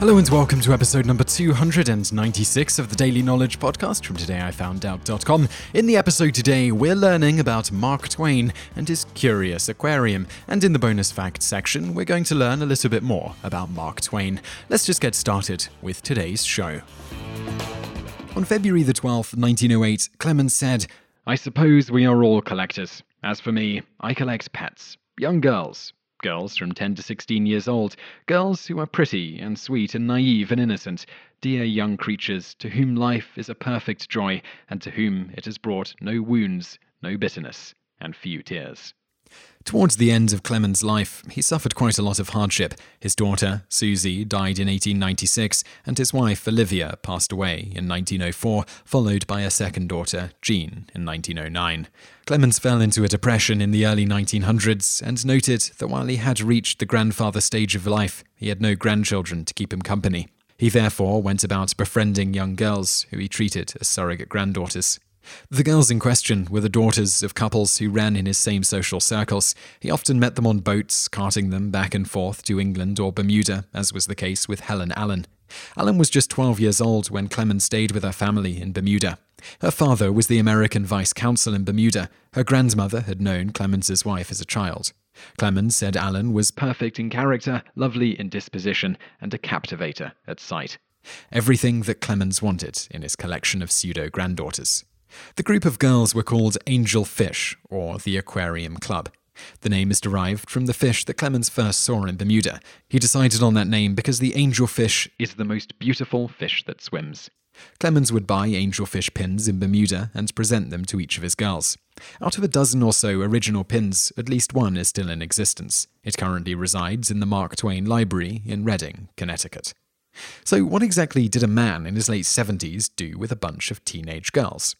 Hello and welcome to episode number 296 of the Daily Knowledge Podcast from todayifoundout.com. In the episode today, we're learning about Mark Twain and his curious aquarium. And in the bonus facts section, we're going to learn a little bit more about Mark Twain. Let's just get started with today's show. On February the 12th, 1908, Clemens said, I suppose we are all collectors. As for me, I collect pets. Young girls, girls from 10 to 16 years old, girls who are pretty and sweet and naive and innocent, dear young creatures to whom life is a perfect joy and to whom it has brought no wounds, no bitterness, and few tears. Towards the end of Clemens' life, he suffered quite a lot of hardship. His daughter, Susie, died in 1896, and his wife, Olivia, passed away in 1904, followed by a second daughter, Jean, in 1909. Clemens fell into a depression in the early 1900s and noted that while he had reached the grandfather stage of life, he had no grandchildren to keep him company. He therefore went about befriending young girls who he treated as surrogate granddaughters. The girls in question were the daughters of couples who ran in his same social circles. He often met them on boats, carting them back and forth to England or Bermuda, as was the case with Helen Allen. Allen was just 12 years old when Clemens stayed with her family in Bermuda. Her father was the American vice consul in Bermuda. Her grandmother had known Clemens's wife as a child. Clemens said Allen was perfect in character, lovely in disposition, and a captivator at sight. Everything that Clemens wanted in his collection of pseudo granddaughters. The group of girls were called Angel Fish, or the Aquarium Club. The name is derived from the fish that Clemens first saw in Bermuda. He decided on that name because the angelfish is the most beautiful fish that swims. Clemens would buy angelfish pins in Bermuda and present them to each of his girls. Out of a dozen or so original pins, at least one is still in existence. It currently resides in the Mark Twain Library in Reading, Connecticut. So, what exactly did a man in his late 70s do with a bunch of teenage girls?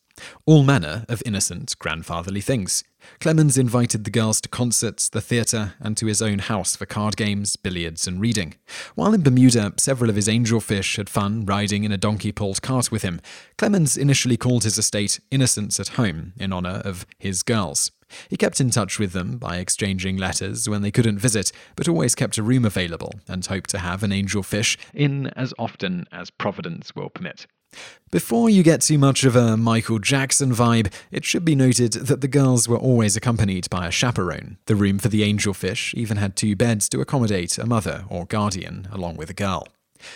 All manner of innocent, grandfatherly things. Clemens invited the girls to concerts, the theatre, and to his own house for card games, billiards, and reading. While in Bermuda, several of his angelfish had fun riding in a donkey pulled cart with him. Clemens initially called his estate Innocence at Home in honour of his girls. He kept in touch with them by exchanging letters when they couldn't visit, but always kept a room available and hoped to have an angelfish in as often as Providence will permit. Before you get too much of a Michael Jackson vibe, it should be noted that the girls were always accompanied by a chaperone. The room for the angelfish even had two beds to accommodate a mother or guardian along with a girl.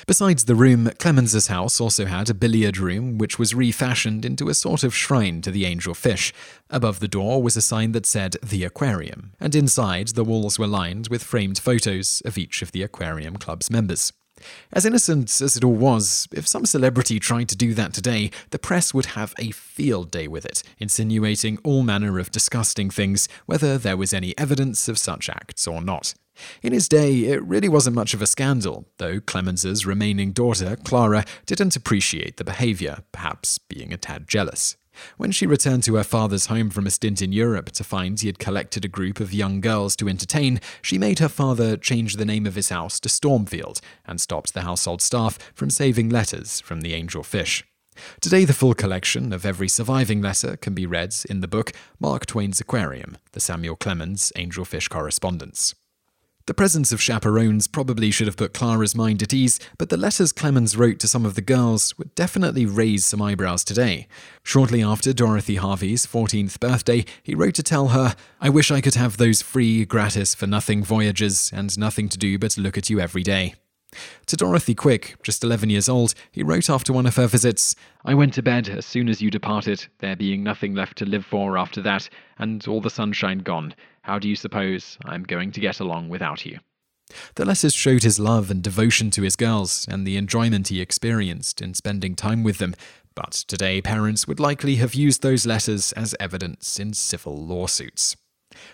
Besides the room, Clemens's house also had a billiard room which was refashioned into a sort of shrine to the angelfish. Above the door was a sign that said The Aquarium, and inside the walls were lined with framed photos of each of the Aquarium Club's members. As innocent as it all was, if some celebrity tried to do that today, the press would have a field day with it, insinuating all manner of disgusting things, whether there was any evidence of such acts or not. In his day, it really wasn't much of a scandal, though Clemens's remaining daughter, Clara, didn't appreciate the behavior, perhaps being a tad jealous. When she returned to her father's home from a stint in Europe to find he had collected a group of young girls to entertain, she made her father change the name of his house to Stormfield and stopped the household staff from saving letters from the angel fish. Today, the full collection of every surviving letter can be read in the book Mark Twain's Aquarium, the Samuel Clemens Angelfish Correspondence. The presence of chaperones probably should have put Clara's mind at ease, but the letters Clemens wrote to some of the girls would definitely raise some eyebrows today. Shortly after Dorothy Harvey's 14th birthday, he wrote to tell her, I wish I could have those free, gratis, for nothing voyages and nothing to do but look at you every day. To Dorothy Quick, just 11 years old, he wrote after one of her visits I went to bed as soon as you departed, there being nothing left to live for after that, and all the sunshine gone. How do you suppose I'm going to get along without you? The letters showed his love and devotion to his girls and the enjoyment he experienced in spending time with them, but today parents would likely have used those letters as evidence in civil lawsuits.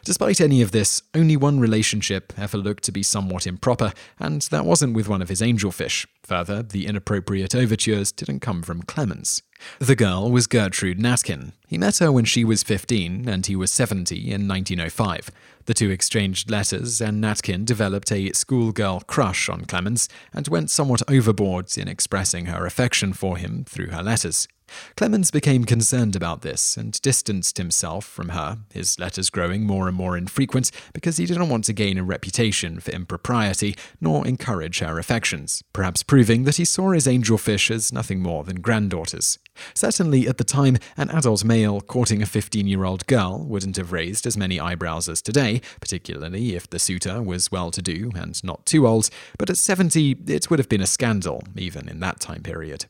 Despite any of this, only one relationship ever looked to be somewhat improper, and that wasn't with one of his angelfish. Further, the inappropriate overtures didn't come from Clemens. The girl was Gertrude Natkin. He met her when she was 15 and he was 70 in 1905. The two exchanged letters, and Natkin developed a schoolgirl crush on Clemens and went somewhat overboard in expressing her affection for him through her letters. Clemens became concerned about this and distanced himself from her, his letters growing more and more infrequent because he didn't want to gain a reputation for impropriety nor encourage her affections, perhaps proving that he saw his angelfish as nothing more than granddaughters. Certainly, at the time, an adult male courting a 15 year old girl wouldn't have raised as many eyebrows as today, particularly if the suitor was well to do and not too old, but at 70, it would have been a scandal, even in that time period.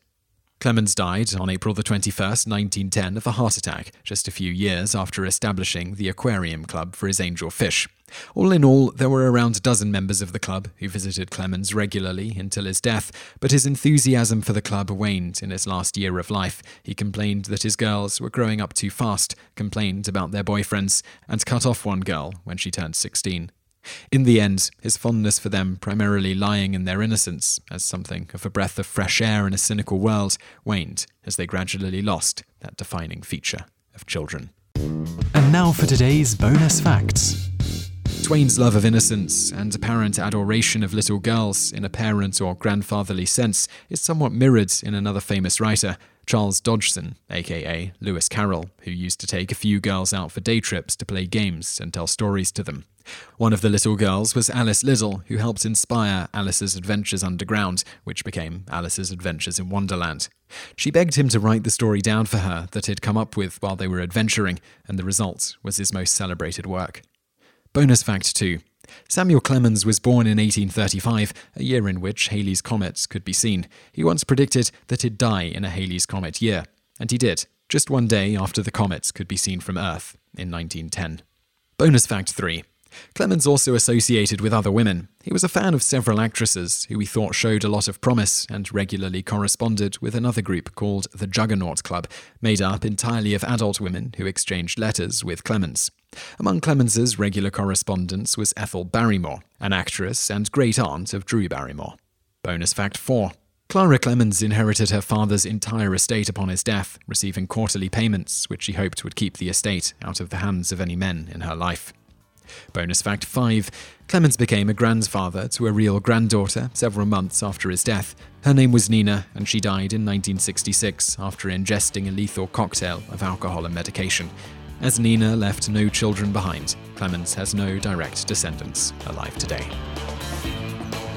Clemens died on April the 21st, 1910, of a heart attack, just a few years after establishing the Aquarium Club for his angel fish. All in all, there were around a dozen members of the club who visited Clemens regularly until his death, but his enthusiasm for the club waned in his last year of life. He complained that his girls were growing up too fast, complained about their boyfriends, and cut off one girl when she turned 16. In the end, his fondness for them primarily lying in their innocence, as something of a breath of fresh air in a cynical world, waned as they gradually lost that defining feature of children. And now for today's bonus facts. Twain's love of innocence and apparent adoration of little girls in a parent or grandfatherly sense is somewhat mirrored in another famous writer, Charles Dodgson, aka Lewis Carroll, who used to take a few girls out for day trips to play games and tell stories to them. One of the little girls was Alice Liddell, who helped inspire Alice's Adventures Underground, which became Alice's Adventures in Wonderland. She begged him to write the story down for her that he'd come up with while they were adventuring, and the result was his most celebrated work. Bonus fact 2. Samuel Clemens was born in 1835, a year in which Halley's comets could be seen. He once predicted that he'd die in a Halley's Comet year, and he did, just one day after the comets could be seen from Earth in 1910. Bonus fact 3. Clemens also associated with other women. He was a fan of several actresses who he thought showed a lot of promise and regularly corresponded with another group called the Juggernaut Club, made up entirely of adult women who exchanged letters with Clemens. Among Clemens's regular correspondents was Ethel Barrymore, an actress and great aunt of Drew Barrymore. Bonus fact 4. Clara Clemens inherited her father's entire estate upon his death, receiving quarterly payments, which she hoped would keep the estate out of the hands of any men in her life. Bonus fact 5 Clemens became a grandfather to a real granddaughter several months after his death. Her name was Nina, and she died in 1966 after ingesting a lethal cocktail of alcohol and medication. As Nina left no children behind, Clemens has no direct descendants alive today.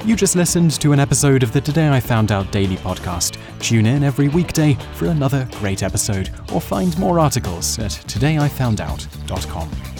You just listened to an episode of the Today I Found Out Daily podcast. Tune in every weekday for another great episode, or find more articles at todayifoundout.com.